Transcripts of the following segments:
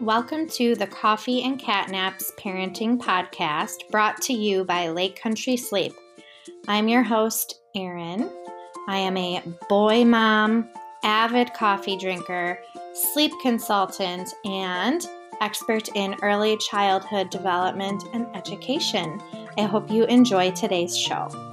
Welcome to the Coffee and Catnaps Parenting Podcast brought to you by Lake Country Sleep. I'm your host, Erin. I am a boy mom, avid coffee drinker, sleep consultant, and expert in early childhood development and education. I hope you enjoy today's show.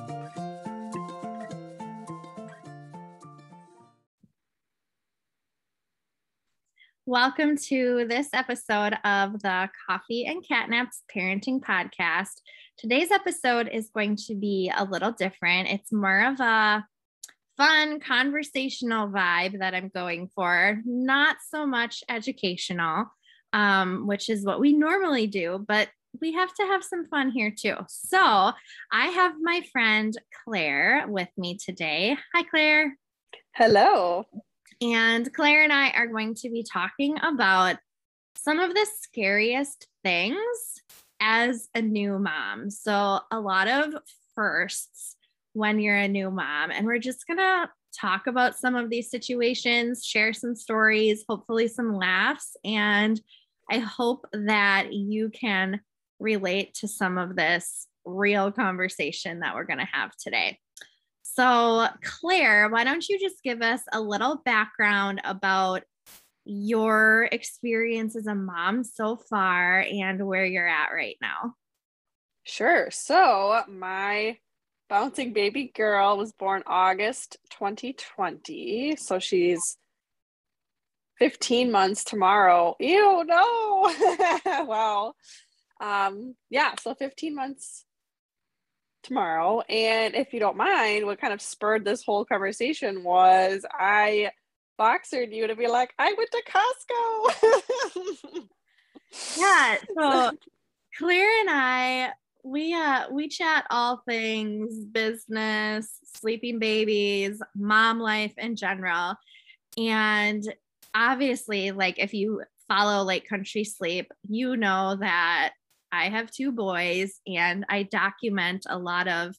Welcome to this episode of the Coffee and Catnaps Parenting Podcast. Today's episode is going to be a little different. It's more of a fun conversational vibe that I'm going for, not so much educational, um, which is what we normally do, but we have to have some fun here too. So I have my friend Claire with me today. Hi, Claire. Hello. And Claire and I are going to be talking about some of the scariest things as a new mom. So, a lot of firsts when you're a new mom. And we're just going to talk about some of these situations, share some stories, hopefully, some laughs. And I hope that you can relate to some of this real conversation that we're going to have today. So, Claire, why don't you just give us a little background about your experience as a mom so far and where you're at right now? Sure. So, my bouncing baby girl was born August 2020. So, she's 15 months tomorrow. Ew, no. wow. Um, yeah, so 15 months tomorrow. And if you don't mind, what kind of spurred this whole conversation was I Voxered you to be like, I went to Costco. yeah. So Claire and I, we uh we chat all things business, sleeping babies, mom life in general. And obviously, like if you follow Lake Country Sleep, you know that I have two boys and I document a lot of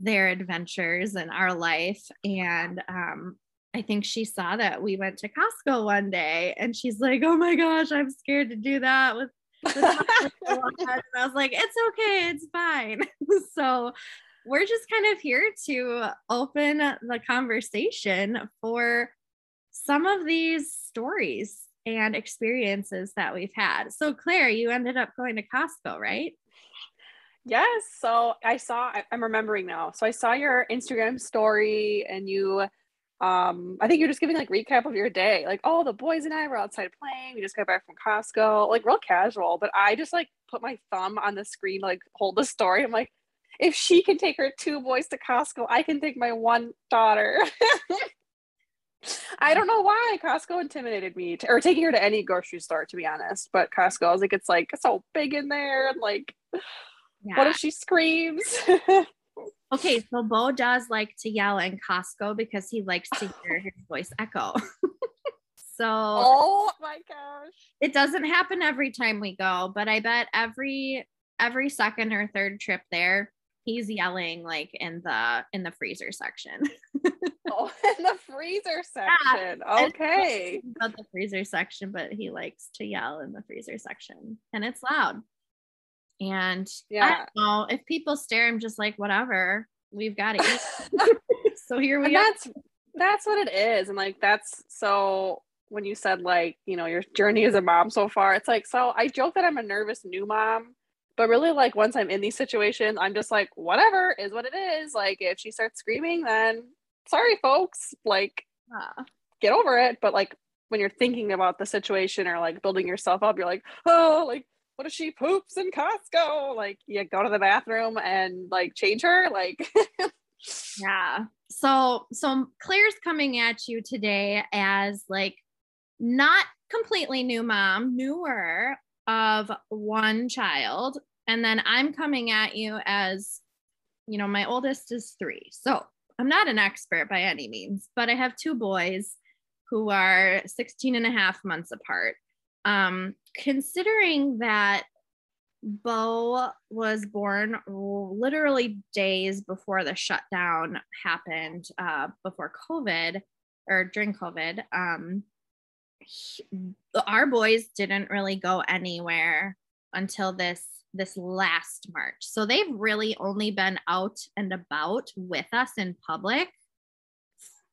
their adventures in our life. And um, I think she saw that we went to Costco one day and she's like, oh my gosh, I'm scared to do that with. I was like, it's okay, it's fine. so we're just kind of here to open the conversation for some of these stories and experiences that we've had. So, Claire, you ended up going to Costco, right? Yes. So I saw, I'm remembering now. So I saw your Instagram story and you, um, I think you're just giving like recap of your day. Like, oh, the boys and I were outside playing. We just got back from Costco, like real casual. But I just like put my thumb on the screen, like hold the story. I'm like, if she can take her two boys to Costco, I can take my one daughter. I don't know why Costco intimidated me, to, or taking her to any grocery store, to be honest. But Costco, I was like, it's like so big in there, and like, yeah. what if she screams? okay, so Bo does like to yell in Costco because he likes to hear his voice echo. so, oh my gosh, it doesn't happen every time we go, but I bet every every second or third trip there, he's yelling like in the in the freezer section. oh, in the freezer section. Yeah. Okay. About the freezer section, but he likes to yell in the freezer section, and it's loud. And yeah, know if people stare, I'm just like, whatever. We've got to eat. so here we and are. That's that's what it is, and like that's so. When you said like you know your journey as a mom so far, it's like so. I joke that I'm a nervous new mom but really like once i'm in these situations i'm just like whatever is what it is like if she starts screaming then sorry folks like uh, get over it but like when you're thinking about the situation or like building yourself up you're like oh like what if she poops in costco like you go to the bathroom and like change her like yeah so so claire's coming at you today as like not completely new mom newer of one child. And then I'm coming at you as, you know, my oldest is three. So I'm not an expert by any means, but I have two boys who are 16 and a half months apart. Um, considering that Bo was born literally days before the shutdown happened, uh, before COVID or during COVID. Um, our boys didn't really go anywhere until this this last March. So they've really only been out and about with us in public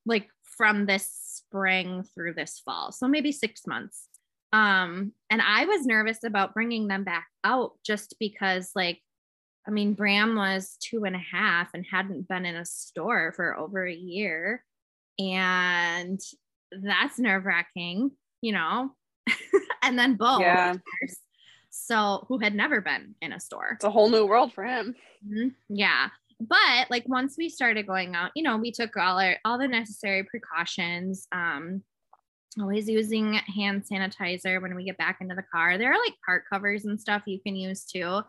like from this spring through this fall. So maybe 6 months. Um and I was nervous about bringing them back out just because like I mean Bram was two and a half and hadn't been in a store for over a year and that's nerve wracking, you know. and then both. Yeah. So who had never been in a store. It's a whole new world for him. Mhm. Yeah. But like once we started going out, you know, we took all our all the necessary precautions. Um always using hand sanitizer when we get back into the car. There are like part covers and stuff you can use too.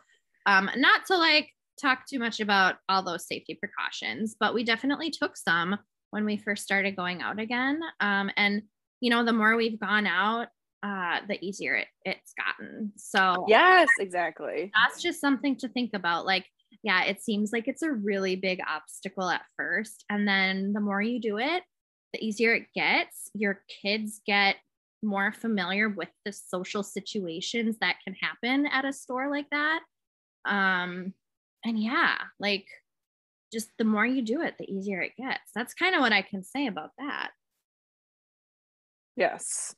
Um not to like talk too much about all those safety precautions, but we definitely took some when we first started going out again. Um and you know, the more we've gone out, uh the easier it, it's gotten. So Yes, exactly. that's just something to think about. Like, yeah, it seems like it's a really big obstacle at first. And then the more you do it, the easier it gets. Your kids get more familiar with the social situations that can happen at a store like that. Um, and yeah, like just the more you do it, the easier it gets. That's kind of what I can say about that. Yes.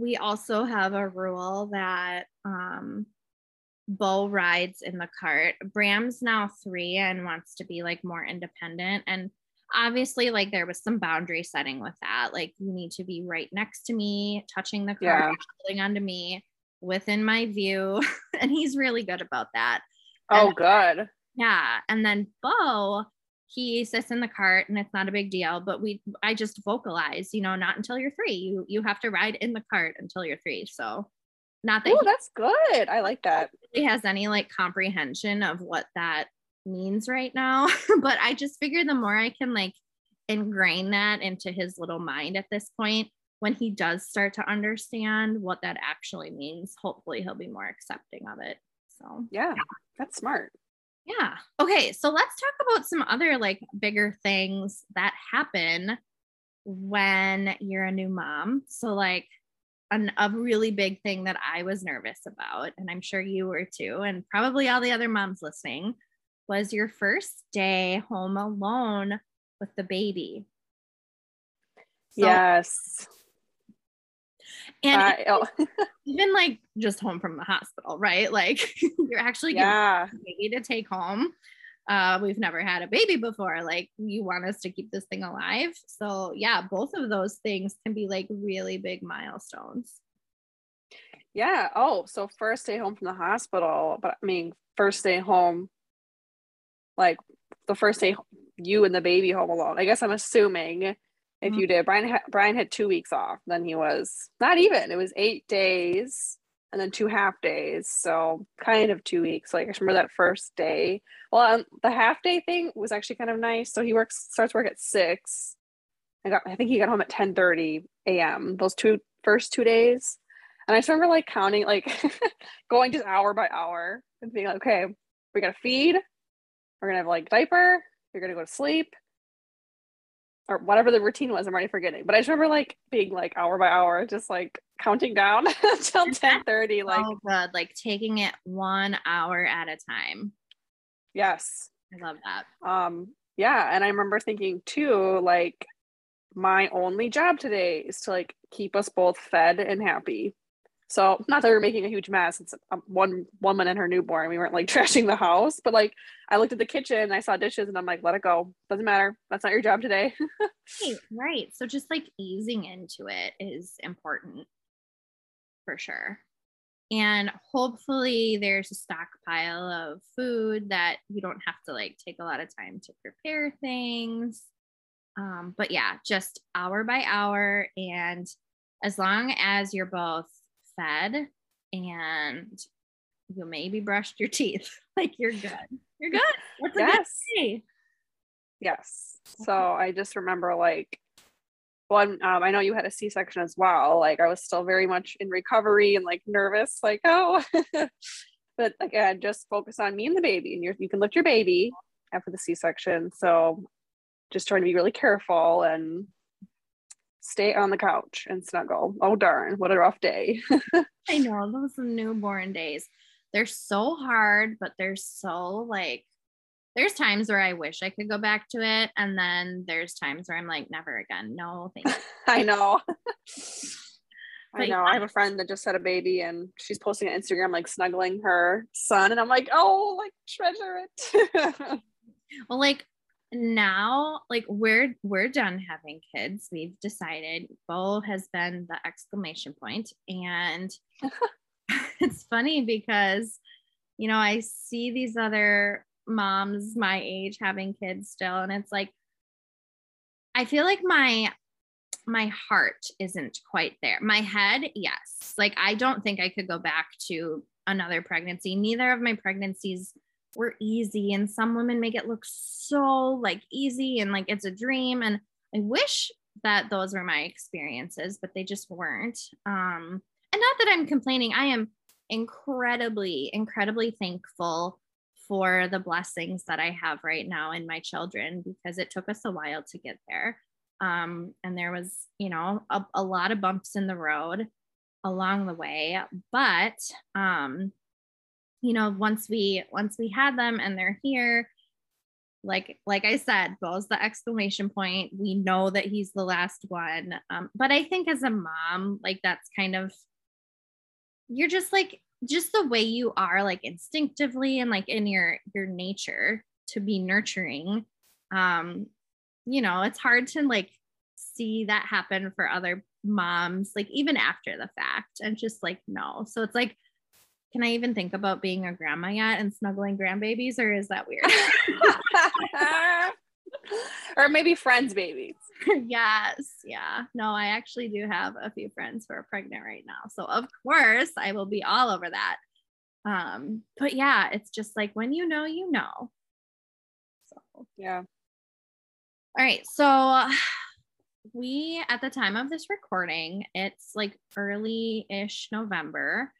We also have a rule that um Bo rides in the cart. Bram's now three and wants to be like more independent. And obviously, like there was some boundary setting with that. Like you need to be right next to me, touching the Yeah. cart, holding onto me within my view. and he's really good about that. Oh, And- good. Yeah. And then Bo, he sits in the cart and it's not a big deal, but we I just vocalize, you know, not until you're three. You you have to ride in the cart until you're three. So not that Oh, that's good. I like that. he has any like comprehension of what that means right now. but I just figure the more I can like ingrain that into his little mind at this point, when he does start to understand what that actually means, hopefully he'll be more accepting of it. So Yeah, that's smart. Yeah. Okay. So let's talk about some other like bigger things that happen when you're a new mom. So, like, an, a really big thing that I was nervous about, and I'm sure you were too, and probably all the other moms listening, was your first day home alone with the baby. So- yes. And even like just home from the hospital, right? Like, you're actually giving yeah. baby to take home. Uh, we've never had a baby before. Like, you want us to keep this thing alive. So, yeah, both of those things can be like really big milestones. Yeah. Oh, so first day home from the hospital, but I mean, first day home, like the first day you and the baby home alone. I guess I'm assuming if Mm-hmm. you did. Brian ha- Brian had two weeks off. Then he was not even. It was eight days and then two half days. So kind of two weeks. Like I remember that first day. Well, um, the half day thing was actually kind of nice. So he works starts work at six. I got. I think he got home at ten thirty a.m. Those two first two days. And I just remember like counting, like going just hour by hour and being like, okay, we gotta feed, we're gonna have like diaper, you're gonna go to sleep, or whatever the routine was. I'm already forgetting. But I just remember like being like hour by hour, just like counting down until 10 30. Like, oh, good. Like taking it one hour at a time. yes. I love that. Um, yeah. And I remember thinking too, like, my only job today is to like keep us both fed and happy. So not that we are making a huge mess. It's um, one woman and her newborn. We weren't like trashing the house, but like I looked at the kitchen, and I saw dishes, and I'm like, let it go. Doesn't matter. That's not your job today. Right, right. So just like easing into it is important for sure. And hopefully there's a stockpile of food that you don't have to like take a lot of time to prepare things. Um, but yeah, just hour by hour. And as long as you're both fed and you maybe brushed your teeth, like you're good. You're good. What's a good yes. day? Yes. So I just remember like one um, I know you had a C-section as well. Like I was still very much in recovery and like nervous, like, oh but again, just focus on me and the baby and you're you can lift your baby after the C-section. So just trying to be really careful and stay on the couch and snuggle. Oh darn, what a rough day. I know those newborn days. They're so hard, but they're so like there's times where I wish I could go back to it. And then there's times where I'm like, never again. No, thank you. I know. I know. I have a friend that just had a baby and she's posting on Instagram like snuggling her son. And I'm like, oh, like treasure it. well, like now, like we're we're done having kids. We've decided Bo has been the exclamation. And it's funny because you know, I see these other moms my age having kids still and it's like I feel like my my heart isn't quite there. My head, yes. Like I don't think I could go back to another pregnancy. Neither of my pregnancies were easy and some women make it look so like easy and like it's a dream and I wish that those were my experiences, but they just weren't. Um and not that I'm complaining. I am incredibly incredibly thankful for the blessings that I have right now in my children because it took us a while to get there. Um, and there was, you know, a, a, lot of bumps in the road along the way. But, um, you know, once we once we had them and they're here, like like I said, Bo's the exclamation point. We know that he's the last one. Um, but I think as a mom, like that's kind of you're just like just the way you are like instinctively and like in your your nature to be nurturing um you know it's hard to like see that happen for other moms like even after the fact and just like no so it's like can i even think about being a grandma yet and snuggling grandbabies or is that weird or maybe friends babies yes. Yeah. No, I actually do have a few friends who are pregnant right now. So of course I will be all over that. Um, but yeah, it's just like when you know, you know. So yeah. All right. So we at the time of this recording, it's like early-ish November.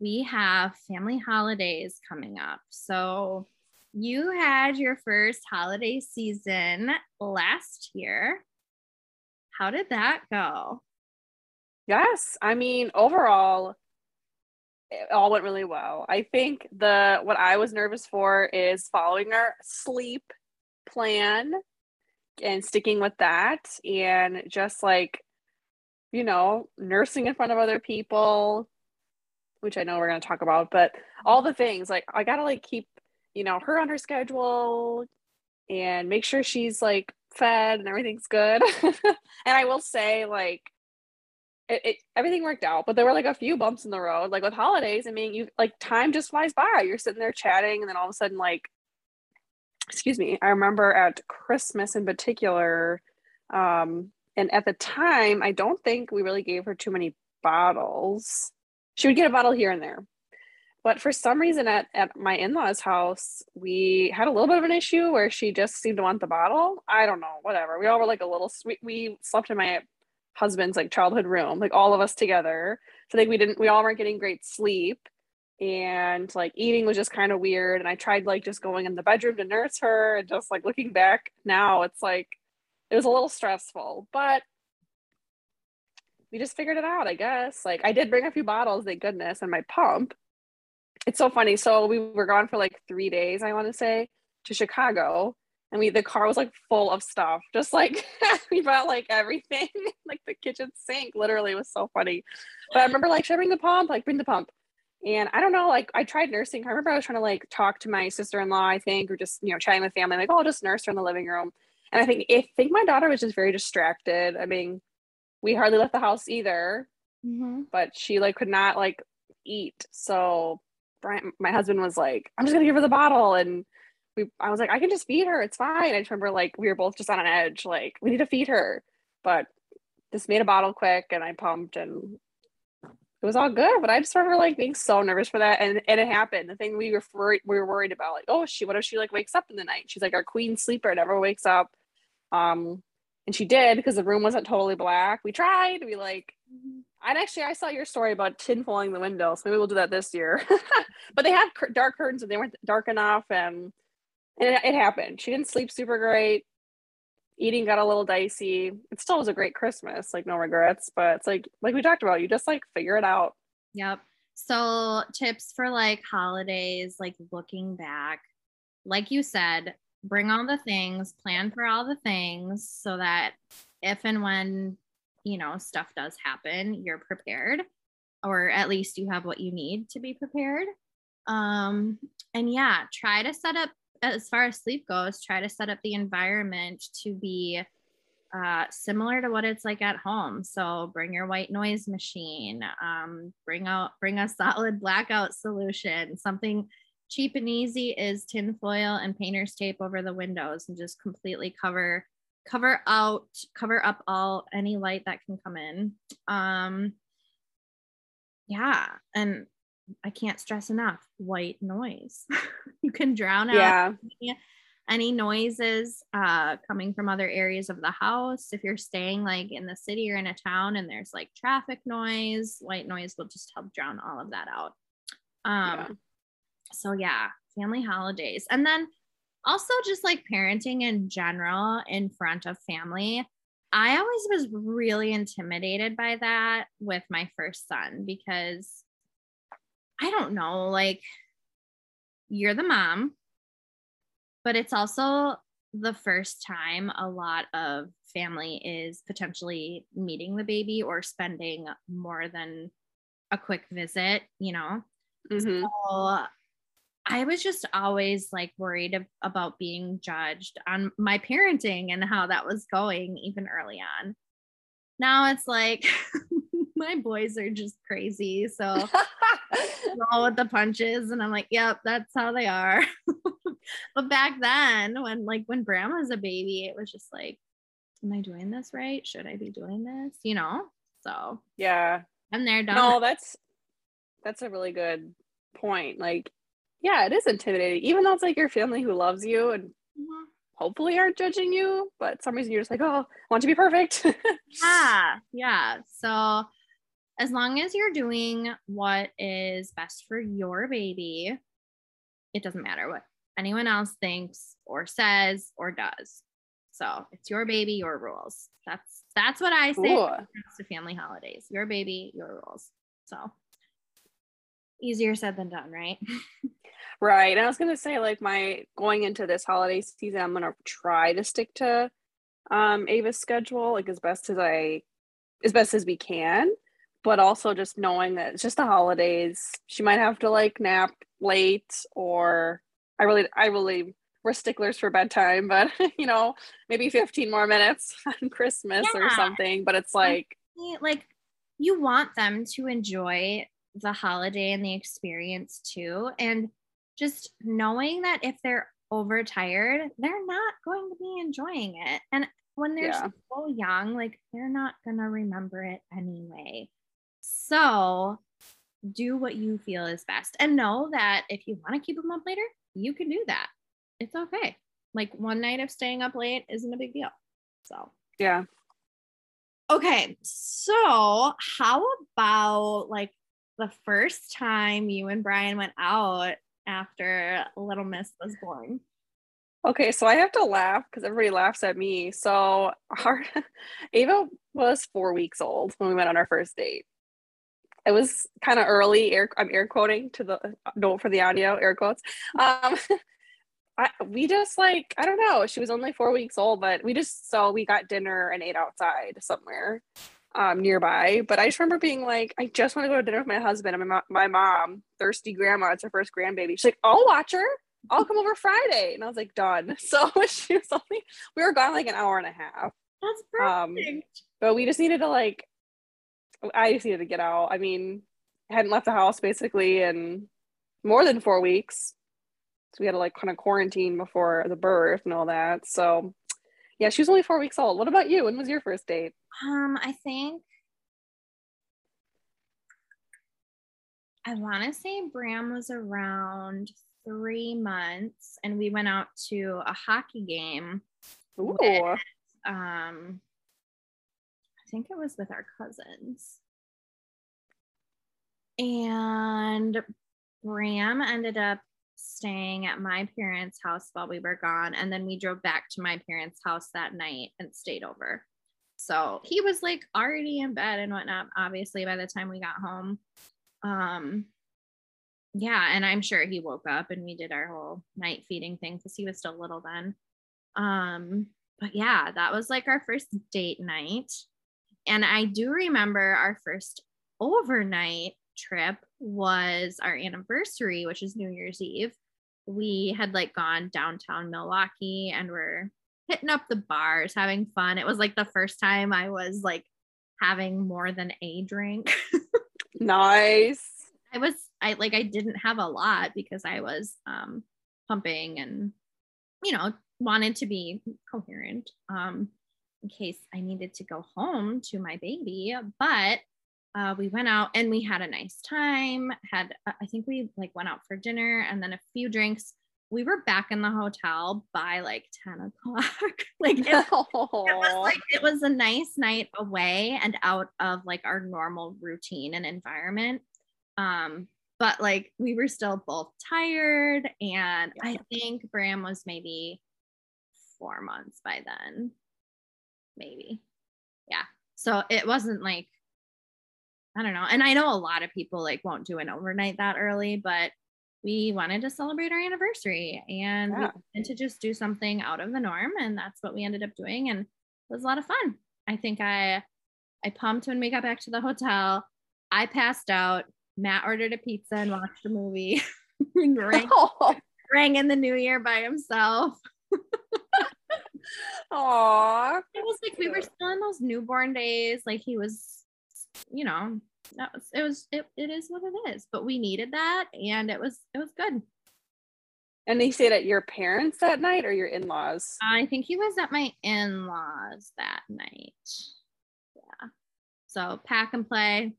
We have family holidays coming up. So you had your first holiday season last year. How did that go? Yes, I mean, overall, it all went really well. I think the what I was nervous for is following our sleep plan and sticking with that and just like you know, nursing in front of other people, which I know we're going to talk about, but all the things like I got to like keep, you know, her on her schedule and make sure she's like fed and everything's good. and I will say, like, it, it, everything worked out, but there were like a few bumps in the road. Like with holidays, I mean, you like time just flies by. You're sitting there chatting, and then all of a sudden, like, excuse me, I remember at Christmas in particular, um, and at the time, I don't think we really gave her too many bottles. She would get a bottle here and there, but for some reason, at, at my in law's house, we had a little bit of an issue where she just seemed to want the bottle. I don't know, whatever. We all were like a little, sweet. we slept in my husband's like childhood room, like all of us together. So like we didn't, we all weren't getting great sleep. And like eating was just kind of weird. And I tried like just going in the bedroom to nurse her and just like looking back now, it's like, it was a little stressful, but we just figured it out, I guess. Like I did bring a few bottles, thank goodness, and my pump it's so funny. So we were gone for like three days, I want to say, to Chicago. And we the car was like full of stuff. Just like we brought like everything, like the kitchen sink, literally was so funny. But I remember like, should I bring the pump? Like bring the pump. And I don't know, like I tried nursing. I remember I was trying to like talk to my sister-in-law, I think, or just you know, chatting with family, like, oh, I'll just nurse her in the living room. And I think I think my daughter was just very distracted. I mean, we hardly left the house either. Mm-hmm. But she like could not like eat. So Brian, my husband was like, I'm just gonna give her the bottle. And we I was like, I can just feed her, it's fine. I just remember like we were both just on an edge, like, we need to feed her. But just made a bottle quick and I pumped and it was all good. But I just remember like being so nervous for that. And, and it happened. The thing we were worried, we were worried about, like, oh she what if she like wakes up in the night? She's like our queen sleeper, never wakes up. Um and she did because the room wasn't totally black. We tried, we like mm-hmm. And actually, I saw your story about tinfoiling the windows. Maybe we'll do that this year. but they had dark curtains and they weren't dark enough, and and it, it, happened. She didn't sleep super great. eating got a little dicey. It still was a great Christmas, like no regrets, but it's like like we talked about, you just like figure it out. Yep. So tips for like holidays, like looking back, like you said, bring all the things, plan for all the things so that if and when, you know, stuff does happen, you're prepared or at least you have what you need to be prepared. Um and yeah, try to set up as far as sleep goes, try to set up the environment to be uh, similar to what it's like at home. So bring your white noise machine, um, bring out bring a solid blackout solution. Something cheap and easy is tinfoil and painter's tape over the windows and just completely cover cover out cover up all any light that can come in. Um, yeah, and I can't stress enough white noise. you can drown out yeah. any noises uh, coming from other areas of the house. If you're staying like in the city or in a town and there's like traffic noise, white noise will just help drown all of that out. Um, yeah. So, yeah, family holidays. And then also just like parenting in general in front of family. I always was really intimidated by that with my first son because I don't know, like you're the mom, but it's also the first time a lot of family is potentially meeting the baby or spending more than a quick visit, you know? Mm-hmm. So I was just always like worried about being judged on my parenting and how that was going even early on. Now it's like my boys are just crazy. So roll with the punches. And I'm like, yep, that's how they are. but back then, when like when Bram was a baby, it was just like, am I doing this right? Should I be doing this? You know? So yeah. I'm there. Done. No, that's that's a really good point. Like, yeah, it is intimidating, even though it's like your family who loves you and mm-hmm. hopefully aren't judging you, but some reason you're just like, oh, I want to be perfect. yeah, yeah. So as long as you're doing what is best for your baby, it doesn't matter what anyone else thinks or says or does. So it's your baby, your rules. That's that's what I say to family holidays. Your baby, your rules. So easier said than done, right? right. And I was gonna say, like, my going into this holiday season, I'm gonna try to stick to um Ava's schedule, like as best as I as best as we can but also just knowing that it's just the holidays. She might have to like nap late or I really I really we're sticklers for bedtime, but you know, maybe 15 more minutes on Christmas yeah. or something. But it's like like you want them to enjoy the holiday and the experience too. And just knowing that if they're overtired, they're not going to be enjoying it. And when they're yeah. so young, like they're not gonna remember it anyway. So do what you feel is best and know that if you want to keep them up later, you can do that. It's okay. Like one night of staying up late isn't a big deal. So, yeah. Okay. So, how about like the first time you and Brian went out after Little Miss was born? Okay, so I have to laugh because everybody laughs at me. So our Ava was four weeks old when we went on our first date it was kind of early air i'm air quoting to the note for the audio air quotes um I, we just like i don't know she was only four weeks old but we just so we got dinner and ate outside somewhere um nearby but i just remember being like i just want to go to dinner with my husband and my, my mom thirsty grandma it's her first grandbaby she's like i'll watch her i'll come over friday and i was like done so she was only we were gone like an hour and a half that's perfect um, but we just needed to like I just needed to get out. I mean, I hadn't left the house basically in more than four weeks. So we had to like kind of quarantine before the birth and all that. So yeah, she was only four weeks old. What about you? When was your first date? Um, I think I want to say Bram was around three months, and we went out to a hockey game. Ooh. With, um, I think it was with our cousins. And Bram ended up staying at my parents' house while we were gone. And then we drove back to my parents' house that night and stayed over. So he was like already in bed and whatnot, obviously, by the time we got home. Um, yeah, and I'm sure he woke up and we did our whole night feeding thing because he was still little then. Um, but yeah, that was like our first date night. And I do remember our first overnight trip was our anniversary, which is New Year's Eve. We had like gone downtown Milwaukee and we're hitting up the bars, having fun. It was like the first time I was like having more than a drink. nice. I was I like I didn't have a lot because I was um pumping and you know wanted to be coherent um in case I needed to go home to my baby but uh, we went out and we had a nice time had uh, i think we like went out for dinner and then a few drinks. We were back in the hotel by like 10 o'clock. Like it, it, was like it was a nice night away and out of like our normal routine and environment. Um but like we were still both tired and yeah. i think bram was maybe four months by then. Maybe. Yeah. So it wasn't like I don't know. And I know a lot of people like won't do an overnight that early, but we wanted to celebrate our anniversary and yeah. we wanted to just do something out of the norm. And that's what we ended up doing. And it was a lot of fun. I think I I pumped when we got back to the hotel. I passed out. Matt ordered a pizza and watched a movie. rang, oh. rang in the new year by himself. Aww. It was like we were still in those newborn days. Like he was you know, that was it was it, it is what it is. But we needed that and it was it was good. And they stayed at your parents that night or your in-laws? I think he was at my in-laws that night. Yeah. So pack and play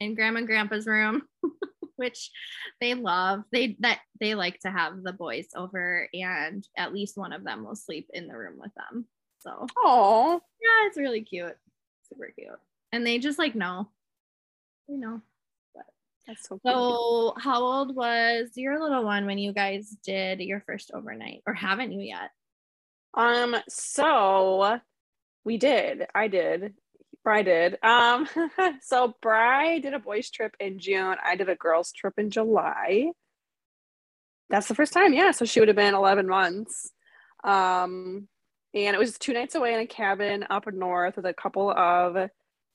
in grandma and grandpa's room, which they love. They that they like to have the boys over and at least one of them will sleep in the room with them. So oh yeah, it's really cute. Super cute and they just like know, you know. But that's so. So, how old was your little one when you guys did your first overnight, or haven't you yet? Um. So we did. I did. Bry did. Um. so Bry did a boys trip in June. I did a girls trip in July. That's the first time. Yeah. So she would have been 11 months. Um. And it was two nights away in a cabin up north with a couple of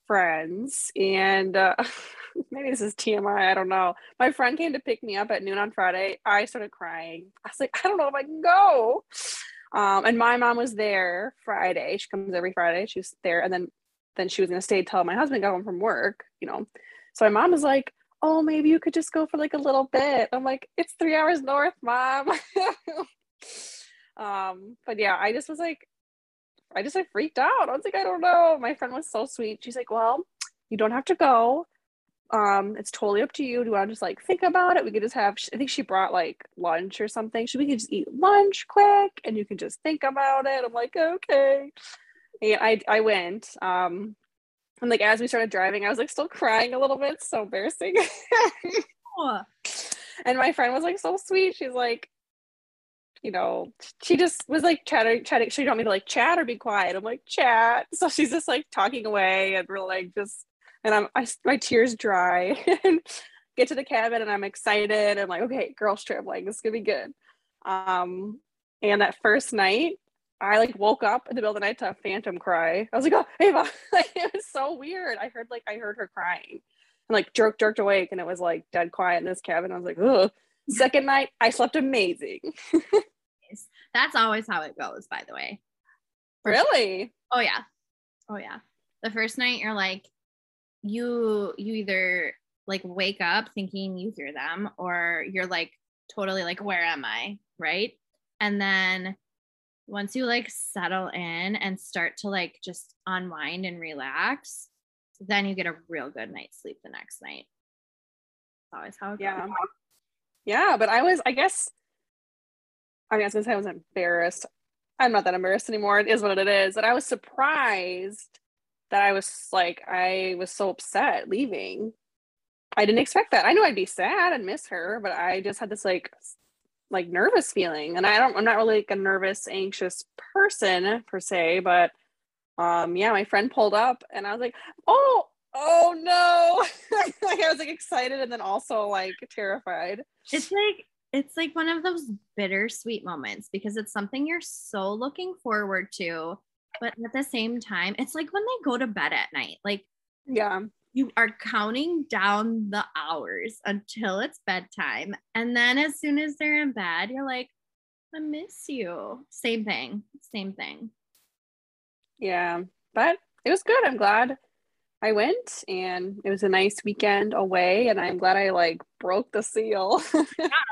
friends and uh, maybe this is TMI, I don't know. My friend came to pick me up at noon on Friday. I started crying. I was like, I don't know if I can go. Um, and my mom was there Friday. She comes every Friday. She was there, and then then she was gonna stay till my husband got home from work. You know, so my mom was like, "Oh, maybe you could just go for like a little bit." I'm like, "It's three hours north, mom." um, but yeah, I just was like, I just like freaked out. I was like, I don't know. My friend was so sweet. She's like, well, you don't have to go. Um, it's totally up to you. Do you want to just like think about it? We could just have. I think she brought like lunch or something. So we could just eat lunch quick, and you can just think about it. I'm like, okay. And I I went. Um, and like as we started driving, I was like still crying a little bit. So embarrassing. and my friend was like so sweet. She's like, you know, she just was like chatting, chatting. She want me to like chat or be quiet. I'm like chat. So she's just like talking away, and we're like just, and I'm I, my tears dry and get to the cabin, and I'm excited. I'm like, okay, girls trip, like this is gonna be good. Um, and that first night, I like woke up in the middle of the night to a phantom cry. I was like, oh, Ava, like, it was so weird. I heard like I heard her crying, and like jerked jerked awake, and it was like dead quiet in this cabin. I was like, ugh. Second night, I slept amazing. That's always how it goes, by the way. really? Oh yeah. Oh yeah. The first night you're like, you you either like wake up thinking you hear them, or you're like totally like, where am I? Right. And then once you like settle in and start to like just unwind and relax, then you get a real good night's sleep the next night. That's always how it goes. Yeah. Yeah, but I was, I guess I mean, I was gonna say I was embarrassed. I'm not that embarrassed anymore. It is what it is. But I was surprised that I was like, I was so upset leaving. I didn't expect that. I knew I'd be sad and miss her, but I just had this like like nervous feeling. And I don't, I'm not really like a nervous, anxious person per se, but um, yeah, my friend pulled up and I was like, oh, oh no. like I was like excited and then also like terrified. It's like, it's like one of those bittersweet moments because it's something you're so looking forward to. But at the same time, it's like when they go to bed at night, like, yeah, you are counting down the hours until it's bedtime. And then as soon as they're in bed, you're like, I miss you. Same thing. Same thing. Yeah. But it was good. I'm glad I went and it was a nice weekend away and I'm glad I like broke the seal. All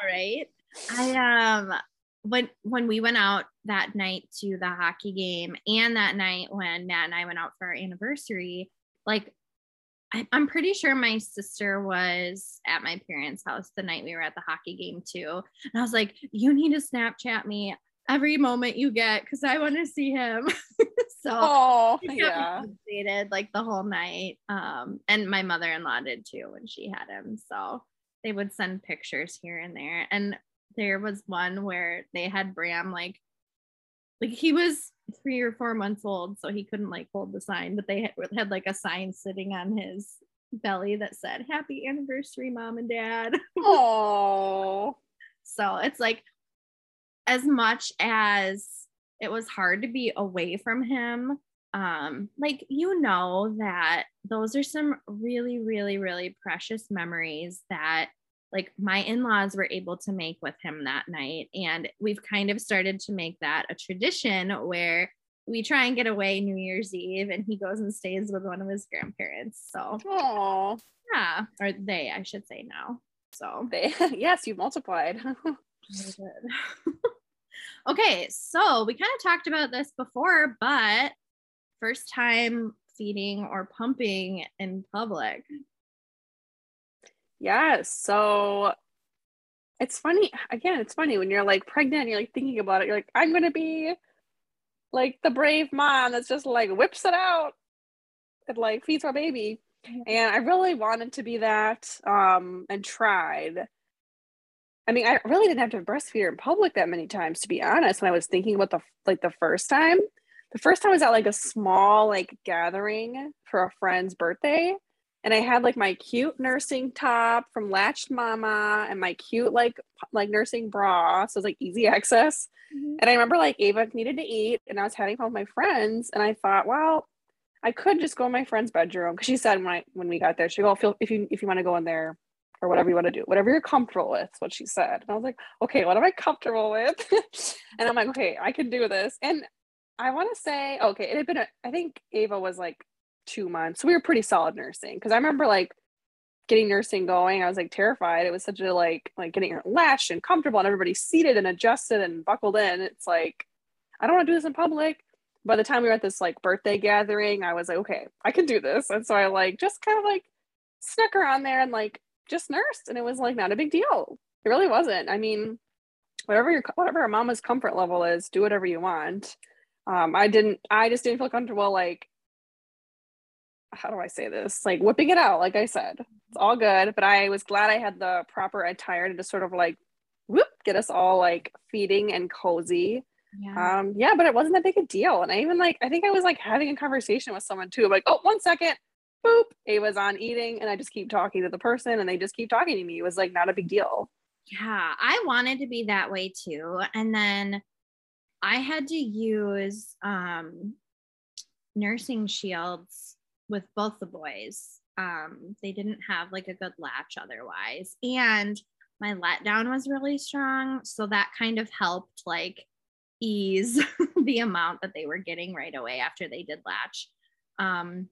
right. I um when when we went out that night to the hockey game and that night when Matt and I went out for our anniversary, like I, am pretty sure my sister was at my parents' house the night we were at the hockey game too. And I was like, you need to Snapchat me every moment you get because I want to see him. so oh, yeah. updated like the whole night. Um, and my mother-in-law did too when she had him. So they would send pictures here and there. And there was one where they had Bram like like he was three or four months old, so he couldn't like hold the sign, but they had, had like a sign sitting on his belly that said "Happy Anniversary, Mom and Dad." Oh, so it's like as much as it was hard to be away from him um like you know that those are some really really really precious memories that like my in-laws were able to make with him that night. And we've kind of started to make that a tradition where we try and get away new year's eve and he goes and stays with one of his grandparents. So Aww. yeah or they i should say now. So they yes you multiplied okay so we kind of talked about this before but first time feeding or pumping in public Yes. So it's funny. Again, it's funny when you're like pregnant, you're like thinking about it. You're like, I'm going to be like the brave mom that's just like whips it out and like feeds my baby. And I really wanted to be that um, and tried. I mean, I really didn't have to breastfeed her in public that many times, to be honest. When I was thinking about the like the first time, the first time was at like a small like gathering for a friend's birthday, and I had like my cute nursing top from Latched Mama and my cute like like nursing bra, so it's like easy access. Mm-hmm. And I remember like Ava needed to eat, and I was having fun with my friends, and I thought, well, I could just go in my friend's bedroom because she said when I when we got there, she go, feel if you if you want to go in there or whatever you want to do, whatever you're comfortable with, what she said. And I was like, okay, what am I comfortable with? and I'm like, okay, I can do this. And I want to say, okay, it had been, a, I think Ava was like two months. So we were pretty solid nursing because I remember like getting nursing going. I was like terrified. It was such a like like getting her latched and comfortable and everybody seated and adjusted and buckled in. It's like I don't want to do this in public. By the time we were at this like birthday gathering, I was like, okay, I can do this. And so I like just kind of like snuck around there and like just nursed, and it was like not a big deal. It really wasn't. I mean, whatever your whatever a mama's comfort level is, do whatever you want. Um, I didn't. I just didn't feel comfortable like how do I say this? Like whipping it out, like I said. It's all good. But I was glad I had the proper attire to just sort of like whoop, get us all like feeding and cozy. Yeah. Um, yeah, but it wasn't that big a deal. And I even like I think I was like having a conversation with someone too, like, oh, one second, boop, it was on eating, and I just keep talking to the person and they just keep talking to me. It was like not a big deal. Yeah, I wanted to be that way too. And then I had to use um nursing shields with both the boys. Um, they didn't have like a good latch otherwise. And my letdown was really strong. So that kind of helped like ease the amount that they were getting right away after they did latch. Um,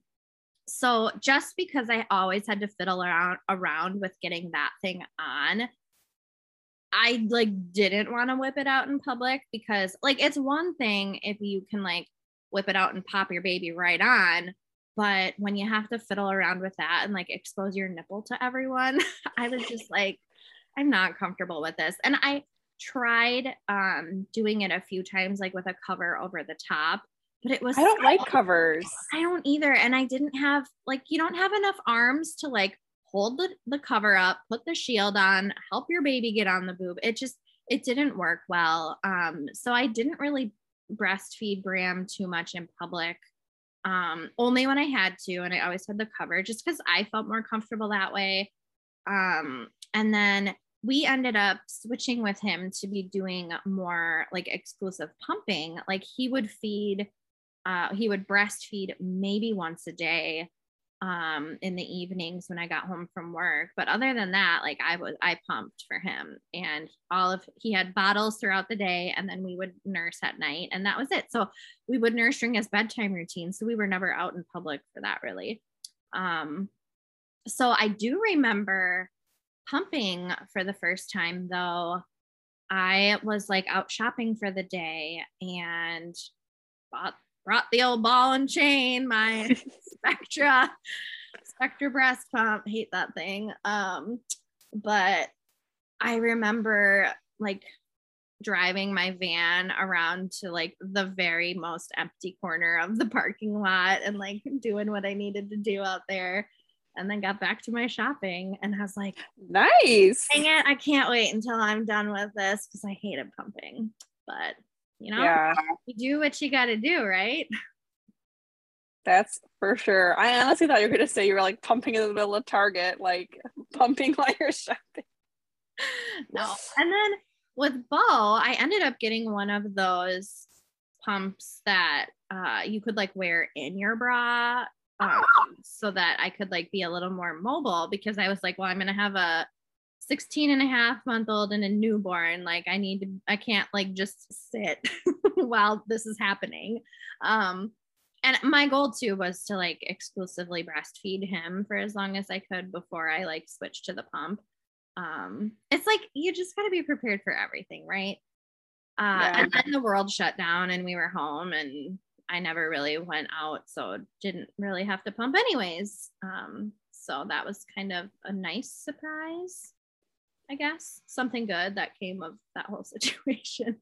so just because I always had to fiddle around around with getting that thing on, I like didn't want to whip it out in public because like it's one thing if you can like whip it out and pop your baby right on, but when you have to fiddle around with that and like expose your nipple to everyone, I was just like, I'm not comfortable with this. And I tried um, doing it a few times, like with a cover over the top, but it was I don't like covers. I don't either. And I didn't have like you don't have enough arms to like hold the, the cover up, put the shield on, help your baby get on the boob. It just it didn't work well. Um, so I didn't really breastfeed Bram too much in public. Um, only when I had to, and I always had the cover just because I felt more comfortable that way. Um, and then we ended up switching with him to be doing more like exclusive pumping. Like he would feed, uh, he would breastfeed maybe once a day um in the evenings when I got home from work. But other than that, like I was I pumped for him and all of he had bottles throughout the day and then we would nurse at night and that was it. So we would nurse during his bedtime routine. So we were never out in public for that really. Um so I do remember pumping for the first time though. I was like out shopping for the day and bought brought the old ball and chain, my Spectra, Spectra breast pump. Hate that thing. Um, but I remember like driving my van around to like the very most empty corner of the parking lot and like doing what I needed to do out there. And then got back to my shopping and I was like, nice. Dang it, I can't wait until I'm done with this because I hated pumping. But you know, yeah. you do what you got to do, right? That's for sure. I honestly thought you were going to say you were like pumping in the middle of Target, like pumping while you're shopping. No. And then with Bo, I ended up getting one of those pumps that uh, you could like wear in your bra um, so that I could like be a little more mobile because I was like, well, I'm going to have a 16 and a half month old and a newborn like i need to i can't like just sit while this is happening. Um and my goal too was to like exclusively breastfeed him for as long as i could before i like switched to the pump. Um it's like you just got to be prepared for everything right? Uh yeah. and then the world shut down and we were home and i never really went out so didn't really have to pump anyways. Um so that was kind of a nice surprise I guess something good that came of that whole situation.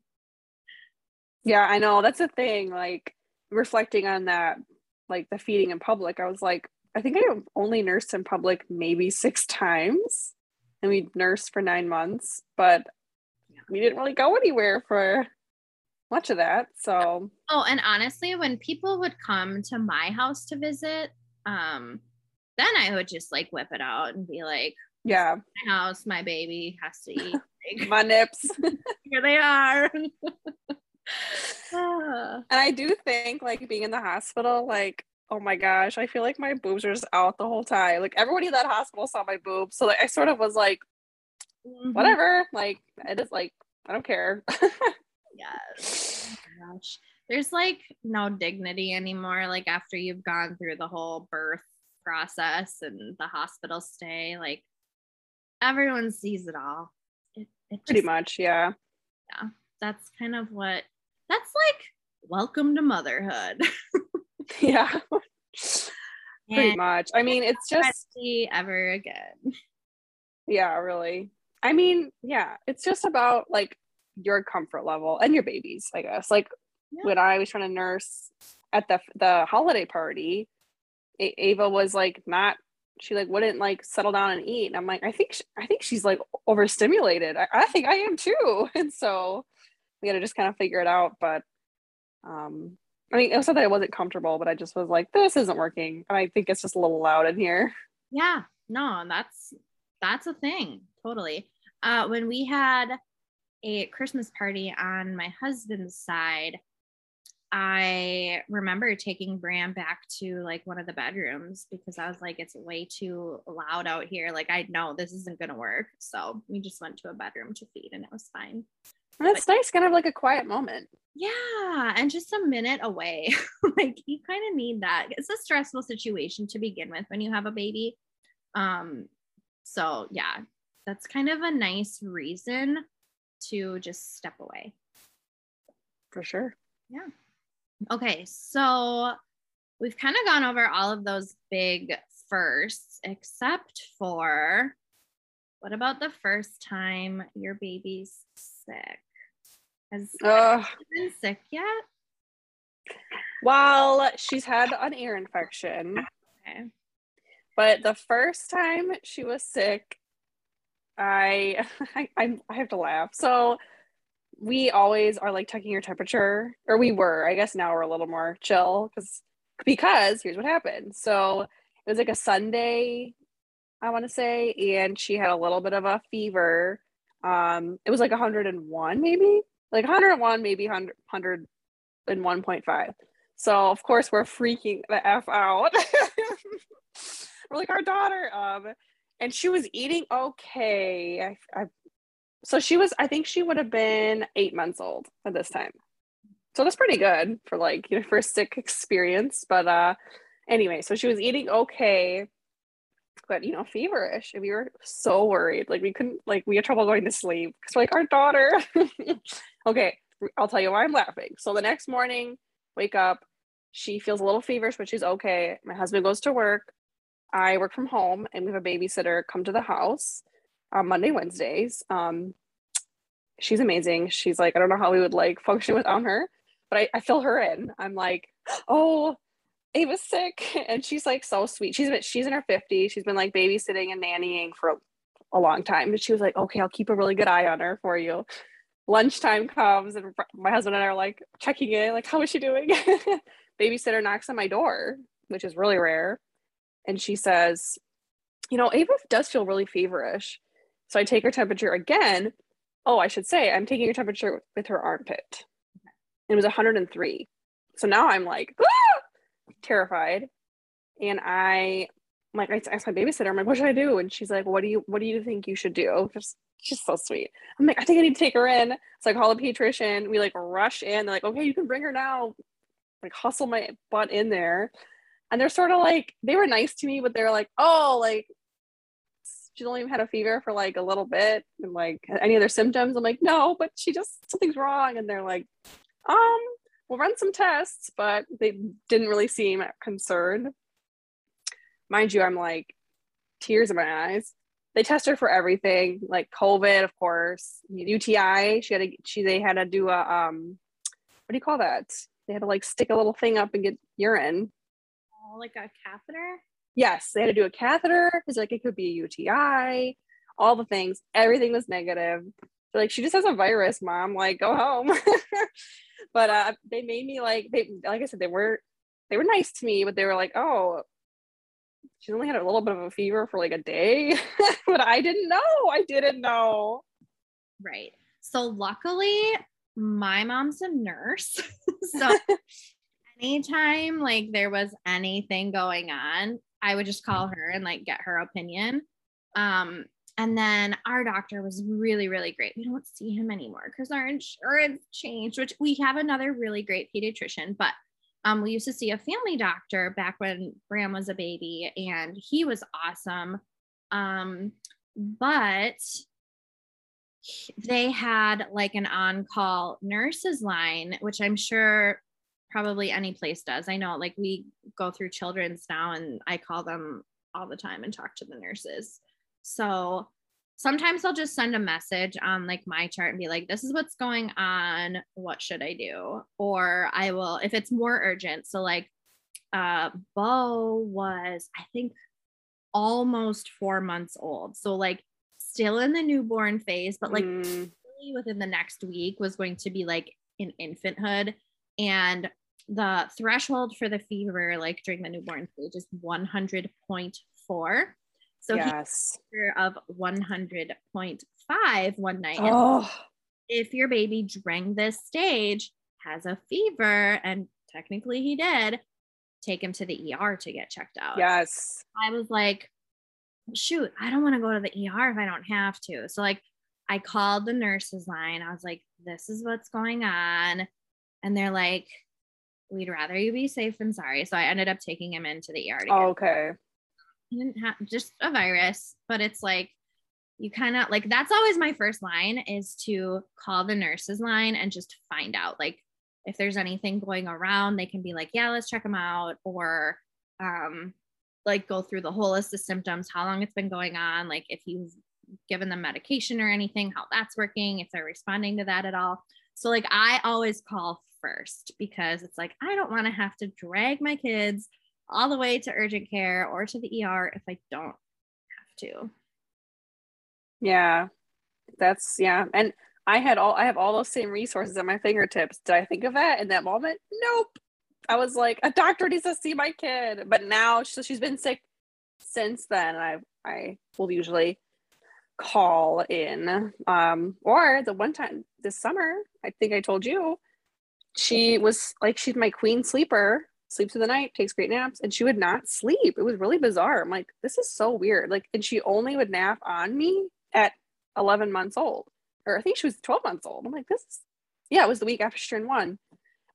Yeah, I know. That's a thing. Like reflecting on that, like the feeding in public, I was like, I think I only nursed in public maybe six times. And we nursed for nine months, but we didn't really go anywhere for much of that. So Oh, and honestly, when people would come to my house to visit, um, then I would just like whip it out and be like, yeah. My house my baby has to eat. My nips. Here they are. And i do think like being in the hospital like oh my gosh i feel like my boobs are just out the whole time. Like everybody in that hospital saw my boobs so like i sort of was like mm-hmm. whatever. Like i just like i don't care. Yes. Oh gosh. There's like no dignity anymore like after you've gone through the whole birth process and the hospital stay like everyone sees it all. It, it just, Pretty much, yeah. Yeah, that's kind of what. That's like welcome to motherhood. yeah. Pretty much. I mean, it's just see ever again. Yeah, really. I mean, yeah, it's just about like your comfort level and your babies, I guess. Like yeah. when I was trying to nurse at the the holiday party, Ava was like not she like wouldn't like settle down and eat. And i'm like i think i think she's like overstimulated. I, I think i am too. And so we had to just kind of figure it out but um i mean it was not that i wasn't comfortable but i just was like this isn't working. And i think it's just a little loud in here. Yeah. No that's that's a thing. Totally. Uh when we had a christmas party on my husband's side I remember taking Bram back to like one of the bedrooms because I was like, it's way too loud out here. Like, I know this isn't going to work. So we just went to a bedroom to feed and it was fine. That's but, nice, kind of like a quiet moment. Yeah. And just a minute away. like, you kind of need that. It's a stressful situation to begin with when you have a baby. Um, so, yeah, that's kind of a nice reason to just step away. For sure. Yeah. Okay, so we've kind of gone over all of those big firsts, except for what about the first time your baby's sick? Has uh, been sick yet? Well, she's had an ear infection. Okay. But the first time she was sick, I I I have to laugh. So we always are like checking your temperature, or we were. I guess now we're a little more chill because because here's what happened. So it was like a Sunday, I want to say, and she had a little bit of a fever. Um, it was like 101, maybe like 101, maybe 100, 101.5. So of course we're freaking the f out. we're like our daughter, um, and she was eating okay. I, I so she was, I think she would have been eight months old at this time. So that's pretty good for like your first sick experience. But uh anyway, so she was eating okay, but you know, feverish. And we were so worried. Like we couldn't like we had trouble going to sleep because like our daughter. okay, I'll tell you why I'm laughing. So the next morning, wake up, she feels a little feverish, but she's okay. My husband goes to work. I work from home and we have a babysitter come to the house on Monday, Wednesdays. Um, she's amazing. She's like, I don't know how we would like function without her, but I, I fill her in. I'm like, oh, Ava's sick. And she's like so sweet. She's been, she's in her 50s. She's been like babysitting and nannying for a, a long time. But she was like, okay, I'll keep a really good eye on her for you. Lunchtime comes and my husband and I are like checking in, like, how is she doing? Babysitter knocks on my door, which is really rare. And she says, you know, Ava does feel really feverish. So I take her temperature again. Oh, I should say I'm taking her temperature with her armpit. It was 103. So now I'm like ah! terrified. And I like I asked my babysitter, I'm like, what should I do? And she's like, what do you what do you think you should do? Just she's so sweet. I'm like, I think I need to take her in. So I call a pediatrician. We like rush in. They're like, okay, you can bring her now. Like hustle my butt in there. And they're sort of like, they were nice to me, but they're like, oh, like she's only had a fever for like a little bit and like any other symptoms. I'm like no but she just something's wrong. And they're like um we'll run some tests but they didn't really seem concerned. Mind you i'm like tears in my eyes. They test her for everything like covid of course uti she had to she they had to do a um what do you call that? They had to like stick a little thing up and get urine. Oh, like a catheter yes, they had to do a catheter because like it could be a UTI, all the things. Everything was negative. They're like, she just has a virus, mom. Like, go home. but uh, they made me like they like I said, they were they were nice to me, but they were like, oh, she only had a little bit of a fever for like a day. but I didn't know. I didn't know. Right. So luckily, my mom's a nurse. so anytime like there was anything going on, I would just call her and like get her opinion. Um, and then our doctor was really, really great. We don't see him anymore because our insurance changed, which we have another really great pediatrician, but um, we used to see a family doctor back when Bram was a baby, and he was awesome. Um, but they had like an on call nurses line, which I'm sure probably any place does. I know like we go through children's now and I call them all the time and talk to the nurses. So sometimes I'll just send a message on like MyChart and be like, this is what's going on. What should I do? Or I will, if it's more urgent. So like uh Bo was, I think almost four months old. So like still in the newborn phase, but like mm. within the next week was going to be like in infanthood and the threshold for the fever, like during the newborn stage, is 100.4. So yes. of 100.5 one night. Oh. If your baby during this stage has a fever, and technically he did, take him to the ER to get checked out. Yes. I was like, shoot, I don't want to go to the ER if I don't have to. So like I called the nurses line. I was like, this is what's going on. And they're like, we'd rather you be safe than sorry. So I ended up taking him into the ER. Oh, okay. He didn't have just a virus, but it's like you kind of like that's always my first line is to call the nurses line and just find out like if there's anything going around, they can be like, yeah, let's check him out, or um, like go through the whole list of symptoms, how long it's been going on, like if you've given them medication or anything, how that's working, if they're responding to that at all. So like I always call first because it's like I don't want to have to drag my kids all the way to urgent care or to the ER if I don't have to. Yeah. That's yeah. And I had all I have all those same resources at my fingertips. Did I think of that in that moment? Nope. I was like, a doctor needs to see my kid. But now so she's been sick since then. I I will usually call in. Um, or the one time this summer, I think I told you, she was like she's my queen sleeper, sleeps through the night, takes great naps, and she would not sleep. It was really bizarre. I'm like, this is so weird. Like, and she only would nap on me at 11 months old or I think she was 12 months old. I'm like, this is, yeah, it was the week after she turned one.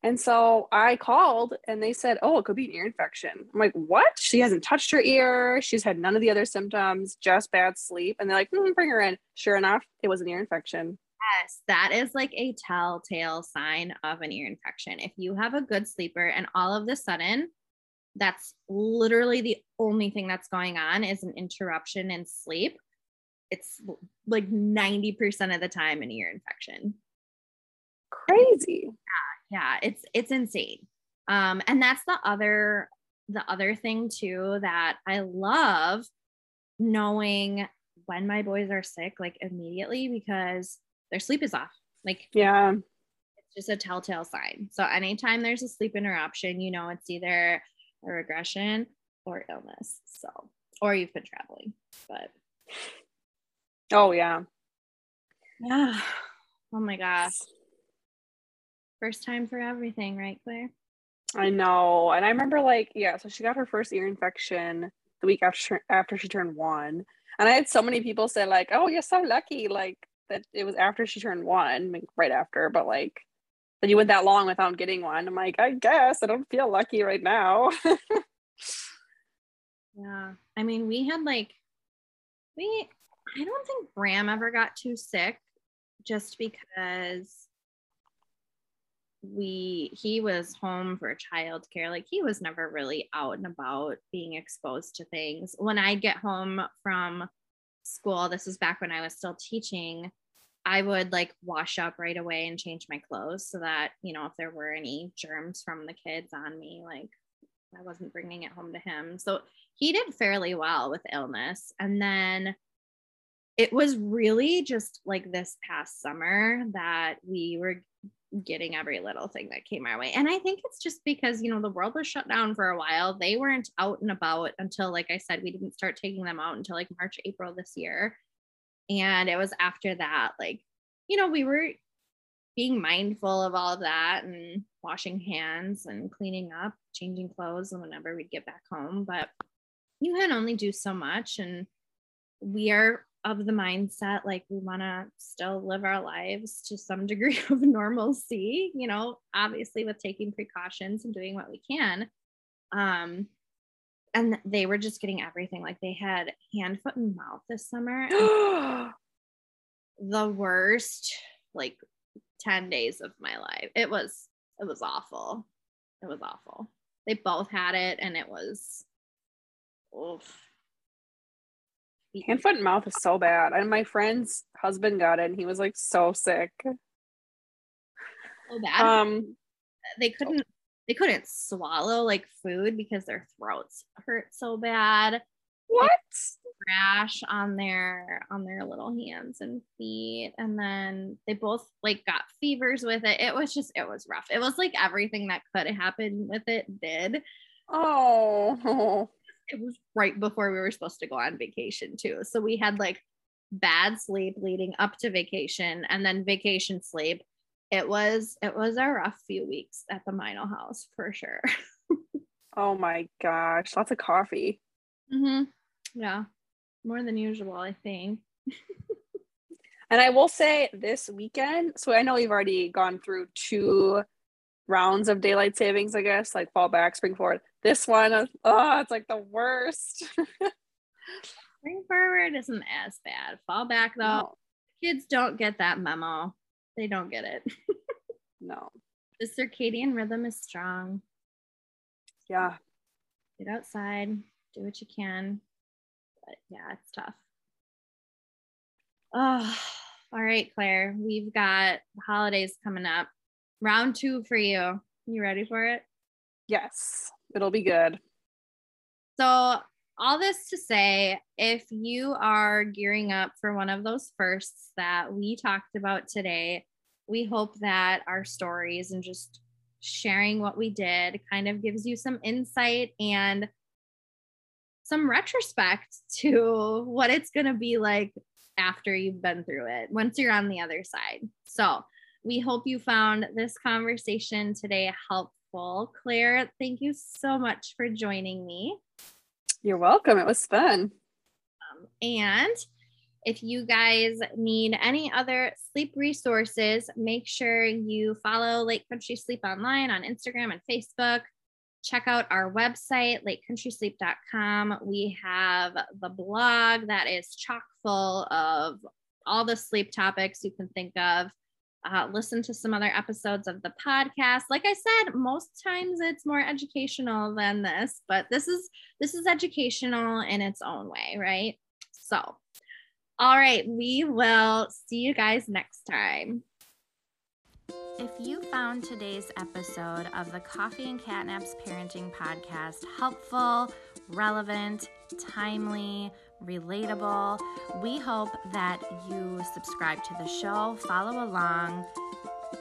And so I called and they said, oh, it could be an ear infection. I'm like, what? She hasn't touched her ear. She's had none of the other symptoms, just bad sleep. And they're like, mm, bring her in. Sure enough, it was an ear infection. Yes, that is like a telltale sign of an ear infection. If you have a good sleeper and all of a sudden, that's literally the only thing that's going on is an interruption in sleep it's like 90% of the time an ear infection. Crazy. Yeah, yeah, it's it's insane. Um, and that's the other the other thing too that I love knowing when my boys are sick, like immediately because their sleep is off. Like, yeah, it's just a telltale sign. So, anytime there's a sleep interruption, you know, it's either a regression or illness. So, or you've been traveling, but Oh yeah. Yeah. Oh my gosh. First time for everything, right, Claire? I know. And I remember like, yeah, so she got her first ear infection the week after after she turned one. And I had so many people say, like, oh, you're so lucky, like that it was after she turned one, like, right after, but like that you went that long without getting one. I'm like, I guess I don't feel lucky right now. yeah. I mean, we had like we I don't think Bram ever got too sick just because we he was home for childcare like he was never really out and about being exposed to things when i get home from school this is back when i was still teaching i would like wash up right away and change my clothes so that you know if there were any germs from the kids on me like i wasn't bringing it home to him. So he did fairly well with illness. And then it was really just like this past summer that we were getting every little thing that came our way. And I think it's just because, you know, the world was shut down for a while. They weren't out and about until, like I said, we didn't start taking them out until like March, April this year. And it was after that, like, you know, we were being mindful of all of that and washing hands and cleaning up, changing clothes and whenever we'd get back home. But you can only do so much. And we are of the mindset like we want to still live our lives to some degree of normalcy you know obviously with taking precautions and doing what we can. Um and they were just getting everything like they had hand foot and mouth this summer the worst like 10 days of my life. It was it was awful. It was awful. They both had it and it was oof Hand, foot, and mouth is so bad. And my friend's husband got it and he was like so sick. So bad. Um they couldn't they couldn't swallow like food because their throats hurt so bad. What? Rash on their on their little hands and feet. And then they both like got fevers with it. It was just it was rough. It was like everything that could happen with it did. Oh it was right before we were supposed to go on vacation too. So we had like bad sleep leading up to vacation and then vacation sleep. It was it was a rough few weeks at the Mino house for sure. oh my gosh, lots of coffee. Mm-hmm. Yeah, more than usual, I think. and I will say this weekend, so I know we've already gone through two rounds of daylight savings, I guess, like fall back, spring forward. This one, uh, oh, it's like the worst. spring forward isn't as bad. Fall back though, no. kids don't get that memo. They don't get it. no. The circadian rhythm is strong. Yeah. Get outside, do what you can. But yeah, it's tough. Oh, all right, Claire. We've got holidays coming up. Round two for you. You ready for it? Yes, it'll be good. So all this to say, if you are gearing up for one of those firsts that we talked about today, we hope that our stories and just sharing what we did kind of gives you some insight and some retrospect to what it's going to be like after you've been through it, once you're on the other side. So, we hope you found this conversation today helpful. Claire, thank you so much for joining me. You're welcome. It was fun. Um, and if you guys need any other sleep resources, make sure you follow Lake Country Sleep Online on Instagram and Facebook. Check out our website, lakecountrysleep.com. We have the blog that is chock full of all the sleep topics you can think of. Uh, listen to some other episodes of the podcast. Like I said, most times it's more educational than this, but this is this is educational in its own way, right? So all right, we will see you guys next time. If you found today's episode of the Coffee and Catnaps Parenting Podcast helpful, relevant, timely, relatable, we hope that you subscribe to the show, follow along,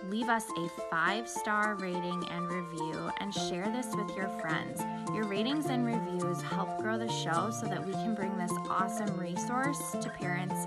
leave us a five star rating and review, and share this with your friends. Your ratings and reviews help grow the show so that we can bring this awesome resource to parents